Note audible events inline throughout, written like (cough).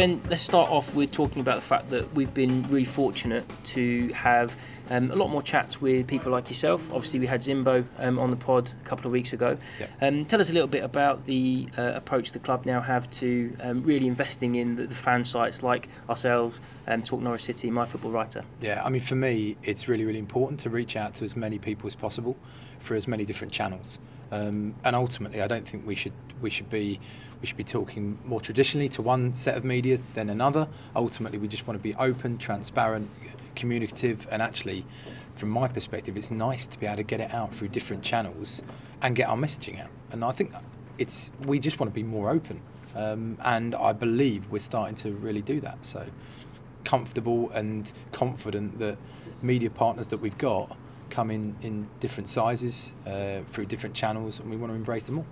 Ben, let's start off with talking about the fact that we've been really fortunate to have um, a lot more chats with people like yourself. Obviously, we had Zimbo um, on the pod a couple of weeks ago. Um, tell us a little bit about the uh, approach the club now have to um, really investing in the, the fan sites like ourselves, um, Talk Norwich City, My Football Writer. Yeah, I mean, for me, it's really, really important to reach out to as many people as possible through as many different channels. Um, and ultimately, I don't think we should we should be we should be talking more traditionally to one set of media than another. Ultimately, we just want to be open, transparent, communicative, and actually, from my perspective, it's nice to be able to get it out through different channels and get our messaging out. And I think it's we just want to be more open, um, and I believe we're starting to really do that. So comfortable and confident that media partners that we've got come in in different sizes uh, through different channels, and we want to embrace them all.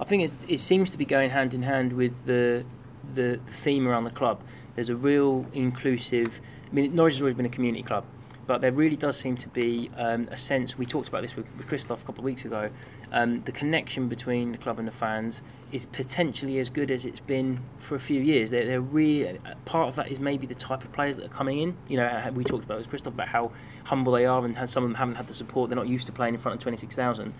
I think it seems to be going hand in hand with the the theme around the club. There's a real inclusive. I mean, Norwich has always been a community club, but there really does seem to be um, a sense. We talked about this with, with Christoph a couple of weeks ago. Um, the connection between the club and the fans is potentially as good as it's been for a few years. They're, they're really part of that is maybe the type of players that are coming in. You know, we talked about with Christoph about how humble they are and how some of them haven't had the support. They're not used to playing in front of twenty six thousand.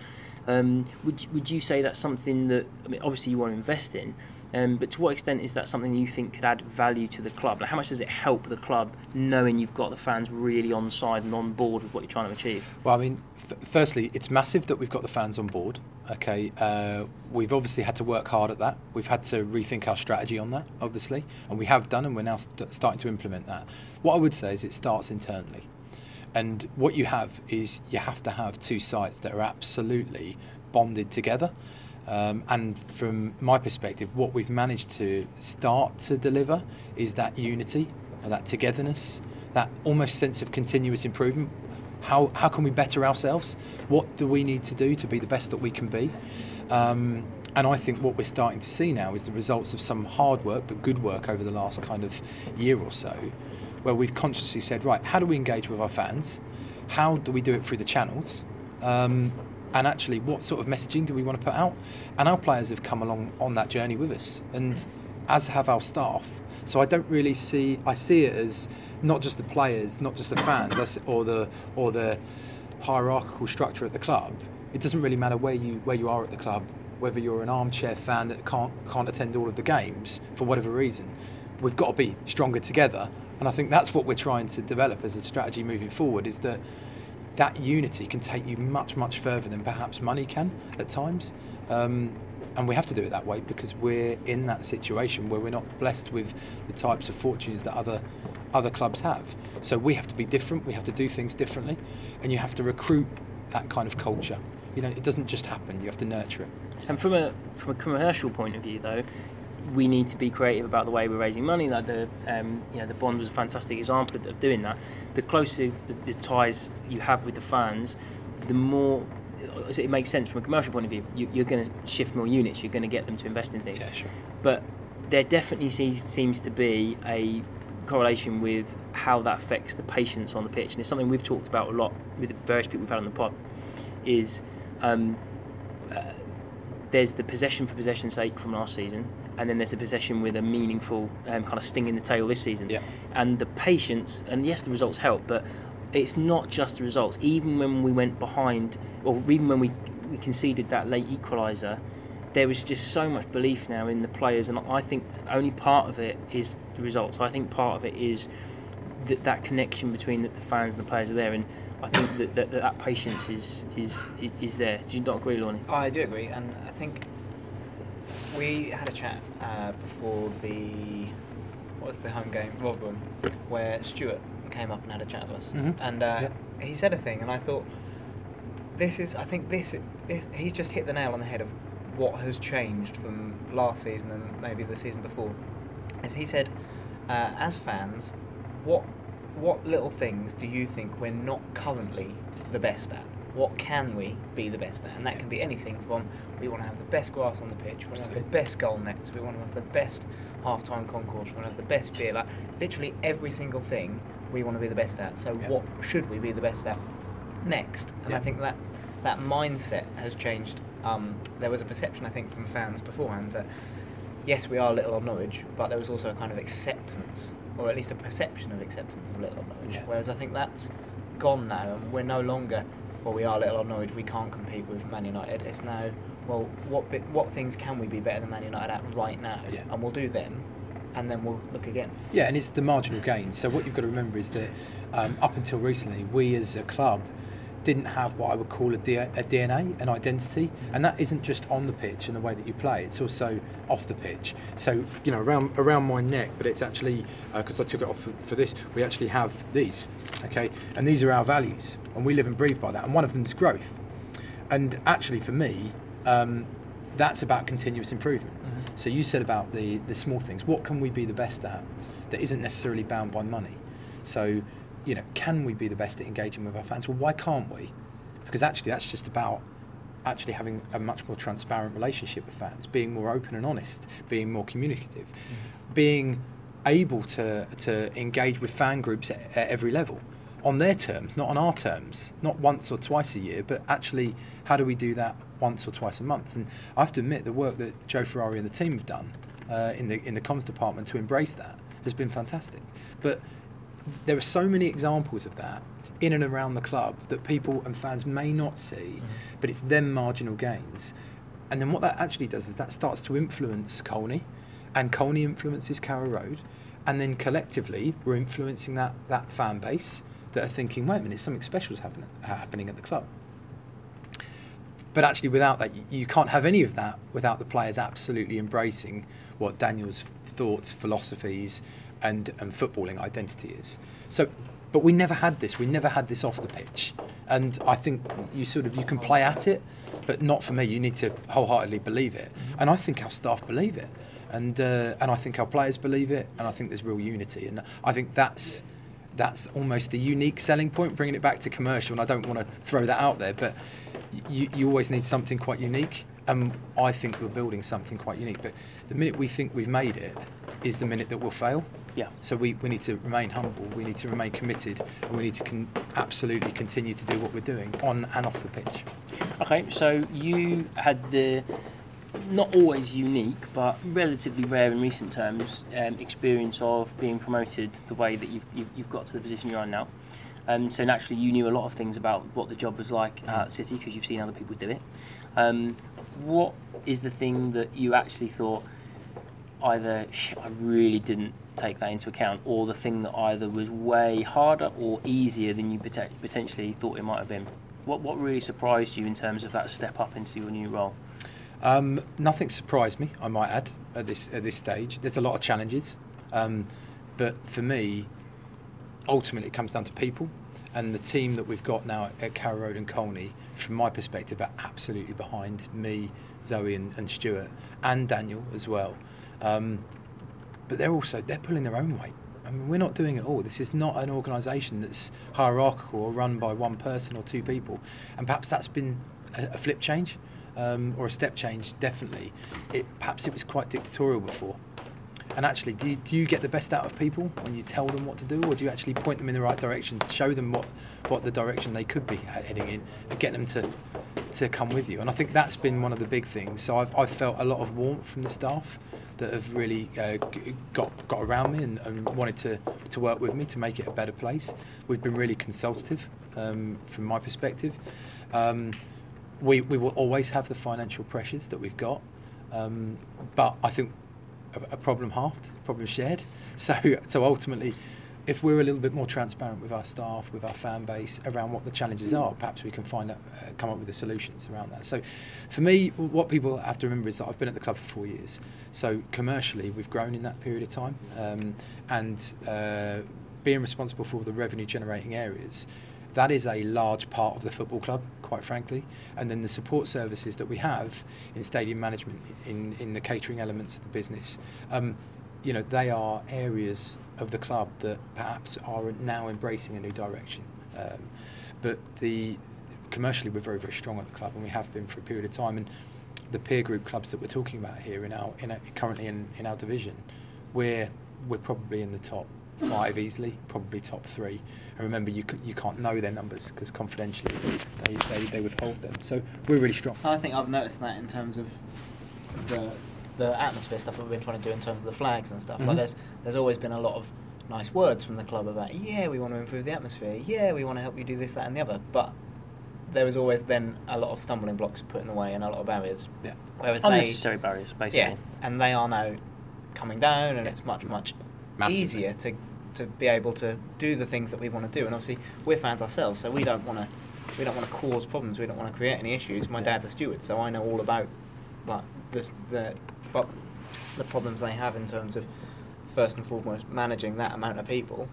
Um, would would you say that's something that I mean, obviously you want to invest in, um, but to what extent is that something you think could add value to the club? Like how much does it help the club knowing you've got the fans really on side and on board with what you're trying to achieve? Well, I mean, f- firstly, it's massive that we've got the fans on board. Okay, uh, we've obviously had to work hard at that. We've had to rethink our strategy on that, obviously, and we have done, and we're now st- starting to implement that. What I would say is it starts internally. And what you have is you have to have two sites that are absolutely bonded together. Um, and from my perspective, what we've managed to start to deliver is that unity, that togetherness, that almost sense of continuous improvement. How, how can we better ourselves? What do we need to do to be the best that we can be? Um, and I think what we're starting to see now is the results of some hard work, but good work over the last kind of year or so, where we've consciously said, right, how do we engage with our fans? How do we do it through the channels? Um, and actually, what sort of messaging do we want to put out? And our players have come along on that journey with us, and as have our staff. So I don't really see, I see it as not just the players, not just the fans, or the or the hierarchical structure at the club. It doesn't really matter where you where you are at the club, whether you're an armchair fan that can't can't attend all of the games for whatever reason. We've got to be stronger together, and I think that's what we're trying to develop as a strategy moving forward. Is that that unity can take you much much further than perhaps money can at times. Um, and we have to do it that way because we're in that situation where we're not blessed with the types of fortunes that other other clubs have. So we have to be different. We have to do things differently, and you have to recruit that kind of culture. You know, it doesn't just happen. You have to nurture it. And from a from a commercial point of view, though, we need to be creative about the way we're raising money. Like the um, you know the bond was a fantastic example of, of doing that. The closer the, the ties you have with the fans, the more it makes sense from a commercial point of view. You, you're going to shift more units. You're going to get them to invest in things. Yeah, sure. But there definitely seems, seems to be a correlation with how that affects the patience on the pitch, and it's something we've talked about a lot with the various people we've had on the pod. Is um, uh, there's the possession for possession's sake from last season, and then there's the possession with a meaningful um, kind of sting in the tail this season. Yeah. And the patience, and yes, the results help, but it's not just the results. Even when we went behind, or even when we, we conceded that late equaliser, there was just so much belief now in the players, and I think only part of it is the results. I think part of it is that that connection between the, the fans and the players are there, and I think that that, that, that patience is, is is there. Do you not agree, Lawny? I do agree, and I think we had a chat uh, before the what was the home game Rotherham, where Stuart came up and had a chat with us, Mhm. and uh, he said a thing, and I thought this is I think this, this he's just hit the nail on the head of what has changed from last season and maybe the season before. As he said, uh, as fans, what what little things do you think we're not currently the best at? What can we be the best at? And that can be anything from we want to have the best grass on the pitch, we want to have the best goal nets, we want to have the best half-time concourse, we want to have the best beer. Like literally every single thing we want to be the best at. So Yeah. what should we be the best at next? And I think that that mindset has changed. Um, there was a perception I think from fans beforehand that yes, we are little on Norwich, but there was also a kind of acceptance, or at least a perception of acceptance of little on. Yeah. Whereas I think that's gone now, and we're no longer, well, we are a little on Norwich, we can't compete with Man United. It's now, well, what bit, what things can we be better than Man United at right now, Yeah. and we'll do them, and then we'll look again. Yeah, and it's the marginal gains. So what you've got to remember is that um, up until recently, we as a club didn't have what I would call a, D- a DNA, an identity, and that isn't just on the pitch and the way that you play. It's also off the pitch. So you know, around around my neck, but it's actually because I took it off for, for this. We actually have these, okay, and these are our values, and we live and breathe by that. And one of them is growth. And actually, for me, um, that's about continuous improvement. So you said about the the small things. What can we be the best at that isn't necessarily bound by money? So, you know, can we be the best at engaging with our fans? Well, why can't we? Because actually, that's just about actually having a much more transparent relationship with fans, being more open and honest, being more communicative, being able to to engage with fan groups at, at every level on their terms, not on our terms, not once or twice a year, but actually, how do we do that once or twice a month? And I have to admit, the work that Joe Ferrari and the team have done uh, in the in the comms department to embrace that has been fantastic. But there are so many examples of that in and around the club that people and fans may not see, mm-hmm. but it's them marginal gains. And then what that actually does is that starts to influence Colney, and Colney influences Carrow Road, and then collectively we're influencing that, that fan base that are thinking, wait a minute, something special is happening, happening at the club. But actually, without that, you can't have any of that without the players absolutely embracing what Daniel's thoughts, philosophies, and, and footballing identity is. So, but we never had this. We never had this off the pitch, and I think you sort of you can play at it, but not for me. You need to wholeheartedly believe it, and I think our staff believe it, and uh, and I think our players believe it, and I think there's real unity, and I think that's that's almost the unique selling point. Bringing it back to commercial, and I don't want to throw that out there, but you, you always need something quite unique, and I think we're building something quite unique. But the minute we think we've made it, is the minute that we'll fail. Yeah. So we, we need to remain humble, we need to remain committed, and we need to con- absolutely continue to do what we're doing on and off the pitch. Okay, so you had the not always unique, but relatively rare in recent terms, um, experience of being promoted the way that you've, you've, you've got to the position you're on now. Um, so naturally, you knew a lot of things about what the job was like at City because you've seen other people do it. Um, what is the thing that you actually thought either "Shit, I really didn't take that into account, or the thing that either was way harder or easier than you potentially thought it might have been? What what really surprised you in terms of that step up into your new role? Um, nothing surprised me, I might add, at this at this stage. There's a lot of challenges, um, but for me, ultimately it comes down to people, and the team that we've got now at, Carrow Road and Colney, from my perspective, are absolutely behind me, Zoe, and, and Stuart, and Daniel as well. Um, but they're also they're pulling their own weight. I mean, we're not doing it all. This is not an organisation that's hierarchical or run by one person or two people, and perhaps that's been a, a flip change um, or a step change. Definitely, it perhaps it was quite dictatorial before. And actually, do you, do you get the best out of people when you tell them what to do, or do you actually point them in the right direction, show them what, what the direction they could be heading in, and get them to to come with you? And I think that's been one of the big things. So I've, I've felt a lot of warmth from the staff that have really uh, got got around me and, and wanted to, to work with me to make it a better place. We've been really consultative um, from my perspective. Um, we, we will always have the financial pressures that we've got, um, but I think a, a problem halved, problem shared. (laughs) So so ultimately, if we're a little bit more transparent with our staff, with our fan base around what the challenges are, perhaps we can find out, uh, come up with the solutions around that. So, for me, what people have to remember is that I've been at the club for four years. So commercially, we've grown in that period of time, um, and uh, being responsible for all the revenue generating areas. That is a large part of the football club, quite frankly. And then the support services that we have in stadium management, in, in the catering elements of the business, um, you know, they are areas of the club that perhaps are now embracing a new direction. Um, but the commercially, we're very, very strong at the club, and we have been for a period of time. And the peer group clubs that we're talking about here in our, in currently in, in our division, we're we're probably in the top five easily, probably top three. And remember, you you can't know their numbers because confidentially they, they, they withhold them. So we're really strong. I think I've noticed that in terms of the the atmosphere stuff that we've been trying to do in terms of the flags and stuff. Mhm. Like there's there's always been a lot of nice words from the club about yeah we want to improve the atmosphere, yeah we want to help you do this that and the other, but there is always then a lot of stumbling blocks put in the way and a lot of barriers. Yeah. Whereas they Unnecessary barriers, basically. yeah, and they are now coming down, and Yeah. it's much much Massively. easier to to be able to do the things that we want to do. And obviously, we're fans ourselves, so we don't want to we don't want to cause problems. We don't want to create any issues. My Yeah. dad's a steward, so I know all about like the the pro- the problems they have in terms of first and foremost managing that amount of people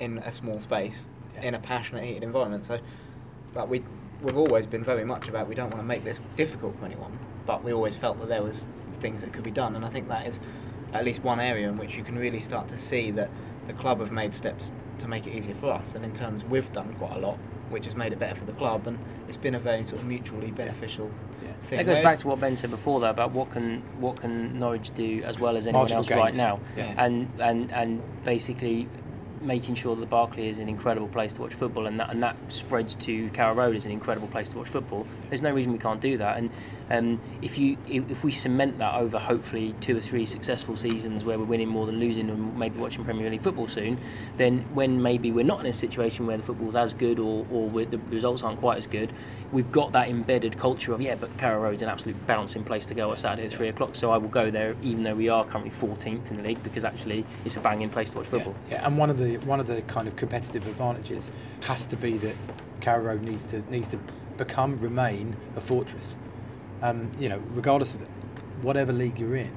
in a small space Yeah. in a passionate heated environment. So like we we've always been very much about we don't want to make this difficult for anyone, but we always felt that there was things that could be done, and I think that is at least one area in which you can really start to see that the club have made steps to make it easier for us, and in terms we've done quite a lot, which has made it better for the club, and it's been a very sort of mutually beneficial Yeah. thing. That goes Where- back to what Ben said before, though, about what can what can Norwich do as well as anyone Marginal else right now, Yeah. and and and basically making sure that the Barclay is an incredible place to watch football, and that and that spreads to Carrow Road is an incredible place to watch football. There's no reason we can't do that, and um, if you if, we cement that over hopefully two or three successful seasons where we're winning more than losing, and maybe watching Premier League football soon, then when maybe we're not in a situation where the football's as good or or the results aren't quite as good, we've got that embedded culture of yeah, but Carrow Road's an absolute bouncing place to go on Saturday at three o'clock, so I will go there even though we are currently 14th in the league because actually it's a banging place to watch football. Yeah, yeah, and one of the one of the kind of competitive advantages has to be that Carrow Road needs to needs to become remain a fortress. Um, you know, regardless of whatever league you're in,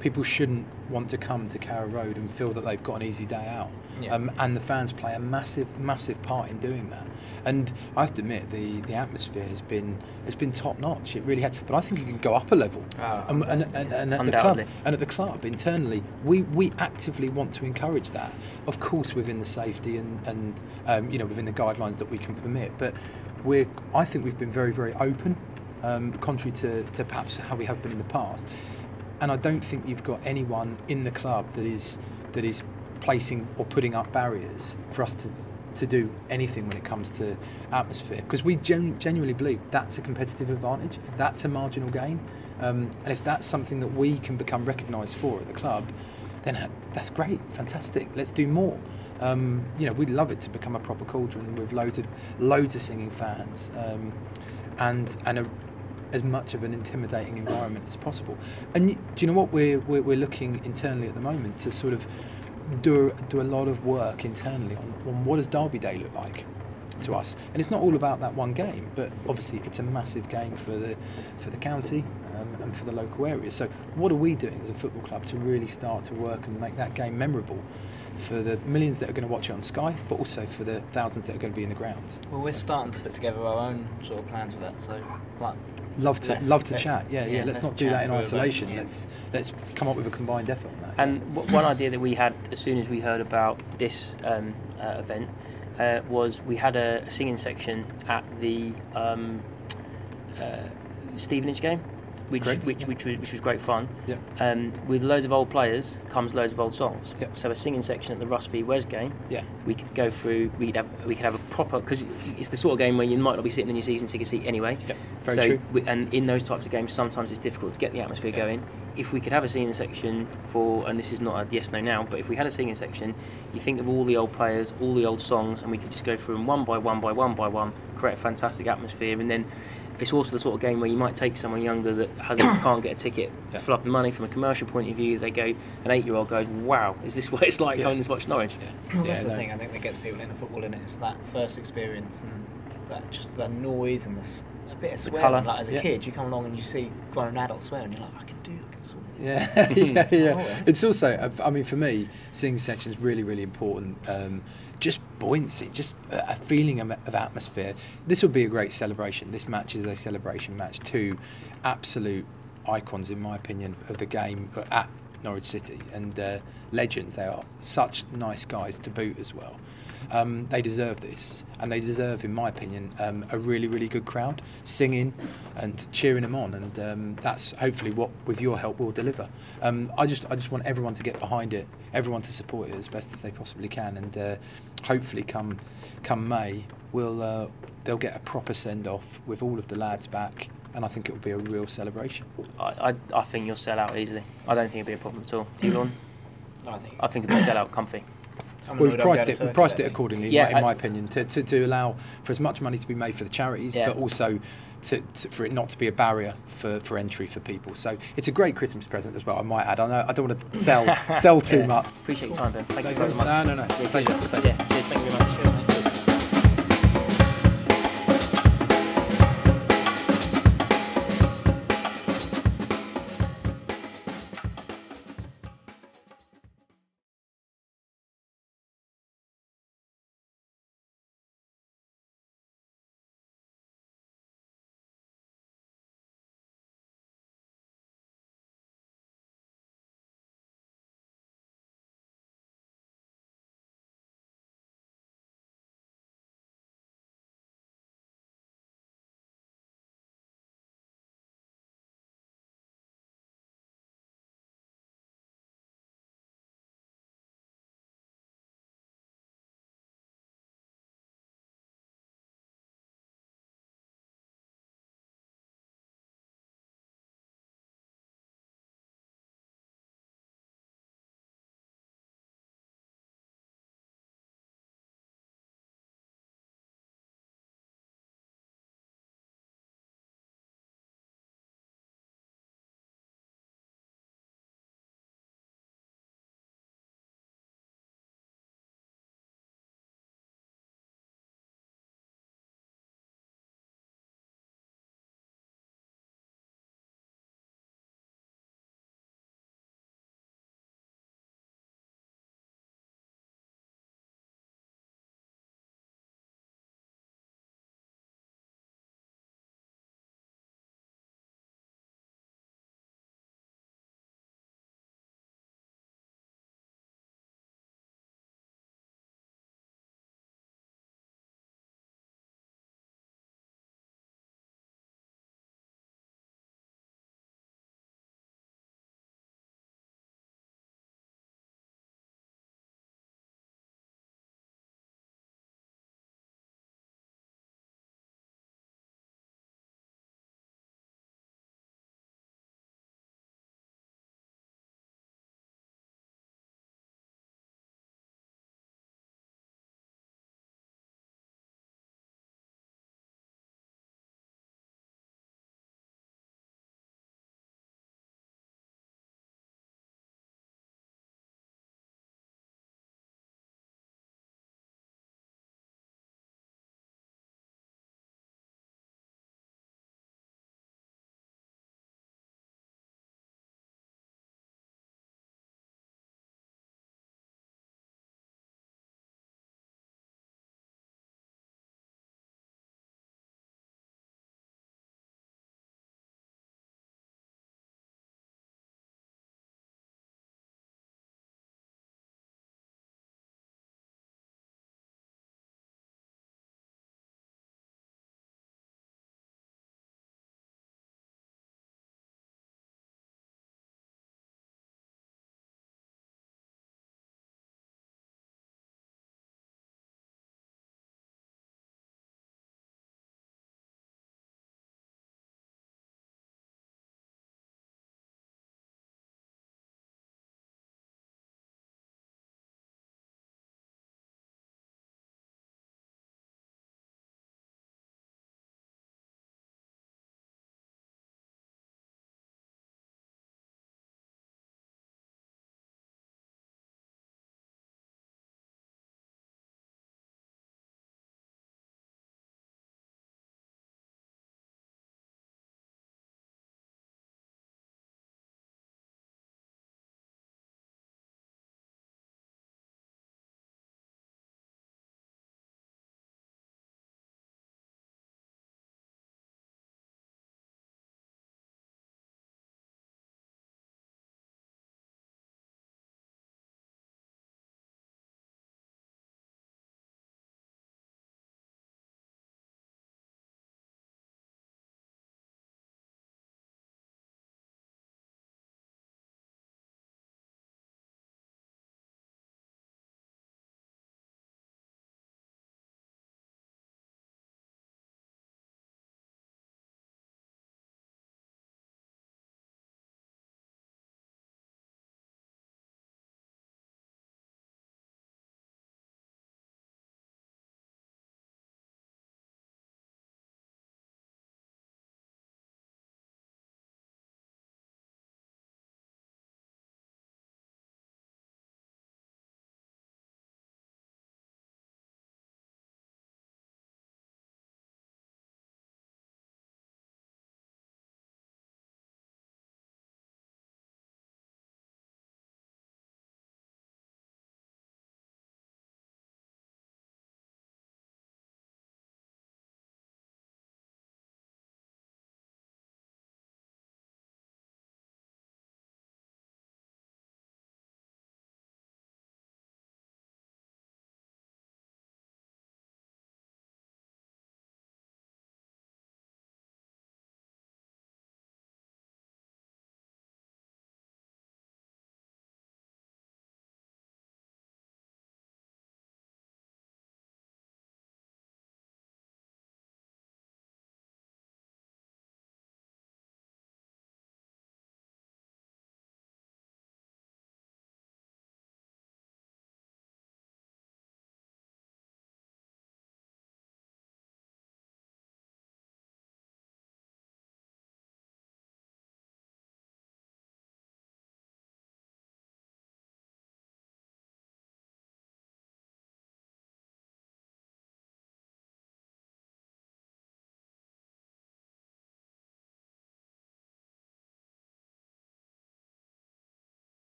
people shouldn't want to come to Carrow Road and feel that they've got an easy day out. Yeah. Um, and the fans play a massive, massive part in doing that. And I have to admit, the, the atmosphere has been has been top notch. It really has. But I think it can go up a level. Ah, and, and, and, and at the club, and at the club internally, we, we actively want to encourage that. Of course, within the safety and and um, you know within the guidelines that we can permit. But we're I think we've been very very open, um, contrary to, to perhaps how we have been in the past. And I don't think you've got anyone in the club that is that is placing or putting up barriers for us to to do anything when it comes to atmosphere. Because we gen- genuinely believe that's a competitive advantage. That's a marginal gain. Um, and if that's something that we can become recognised for at the club then ha- that's great fantastic let's do more. Um, you know we'd love it to become a proper cauldron with loads of loads of singing fans um, and and a, as much of an intimidating environment as possible. And do you know what we're, we're we're looking internally at the moment to sort of do do a lot of work internally on, on what does Derby Day look like to us. And it's not all about that one game, but obviously it's a massive game for the for the county um, and for the local area. So what are we doing as a football club to really start to work and make that game memorable? For the millions that are going to watch it on Sky, but also for the thousands that are going to be in the ground. Well, we're So- starting to put together our own sort of plans for that. So, like, love to Let's- love to chat. Yeah, yeah. yeah, let's let's not do that in isolation. yeah. Let's let's come up with a combined effort on that. And w- one idea that we had as soon as we heard about this um, uh, event uh, was we had a singing section at the um, uh, Stevenage game, which Great, which, yeah. which was which was great fun. yeah, Um, with loads of old players comes loads of old songs. Yep. So a singing section at the Russ v Wes game, yeah, we could go through. We'd have we could have a proper because it's the sort of game where you might not be sitting in your season ticket seat anyway. yeah. Very so true. We, and in those types of games, sometimes it's difficult to get the atmosphere Yeah. going. If we could have a singing section for, and this is not a yes no now, but if we had a singing section, you think of all the old players, all the old songs, and we could just go through them one by one by one by one, create a fantastic atmosphere, and then. It's also the sort of game where you might take someone younger that hasn't (coughs) can't get a ticket, Yeah. fill up the money from a commercial point of view. They go, an eight-year-old goes, "Wow, is this (laughs) what it's like Yeah. going to watch Norwich?" Yeah, Well, yeah, that's the no. thing I think that gets people into football in it. It's that first experience and that just the noise and the s- a bit of The swearing. colour. Like as a Yeah. kid, you come along and you see grown adults swear, and you're like, I can do, I can swear. (laughs) Yeah, (laughs) yeah, yeah. It's also, uh, I mean, for me, singing section is really, really important. Um, just buoyancy, just a feeling of, atmosphere. This will be a great celebration. This match is a celebration match. Two absolute icons, in my opinion, of the game at Norwich City and uh, legends. They are such nice guys to boot as well. Um, they deserve this, and they deserve, in my opinion, um, a really, really good crowd singing and cheering them on, and um, that's hopefully what, with your help, we'll deliver. Um, I just, I just want everyone to get behind it, everyone to support it as best as they possibly can, and uh, hopefully, come, come May, we'll, uh, they'll get a proper send off with all of the lads back and I think it will be a real celebration. I, I, I think you'll sell out easily. I don't think it'll be a problem at all. Do you, Lorne? I think. I think it'll sell out comfy. I'm We've annoyed I don't priced it. We Turkey priced that it accordingly, Yeah, in I- my opinion, to, to, to allow for as much money to be made for the charities, Yeah. but also to, to, for it not to be a barrier for, for entry for people. So it's a great Christmas present as well. I might add. I know I don't want to sell (laughs) sell too Yeah. much. Appreciate your time, Ben. Thank you very much. no, no, no. Yeah, Pleasure. good. Yeah, cheers. Thank you very much.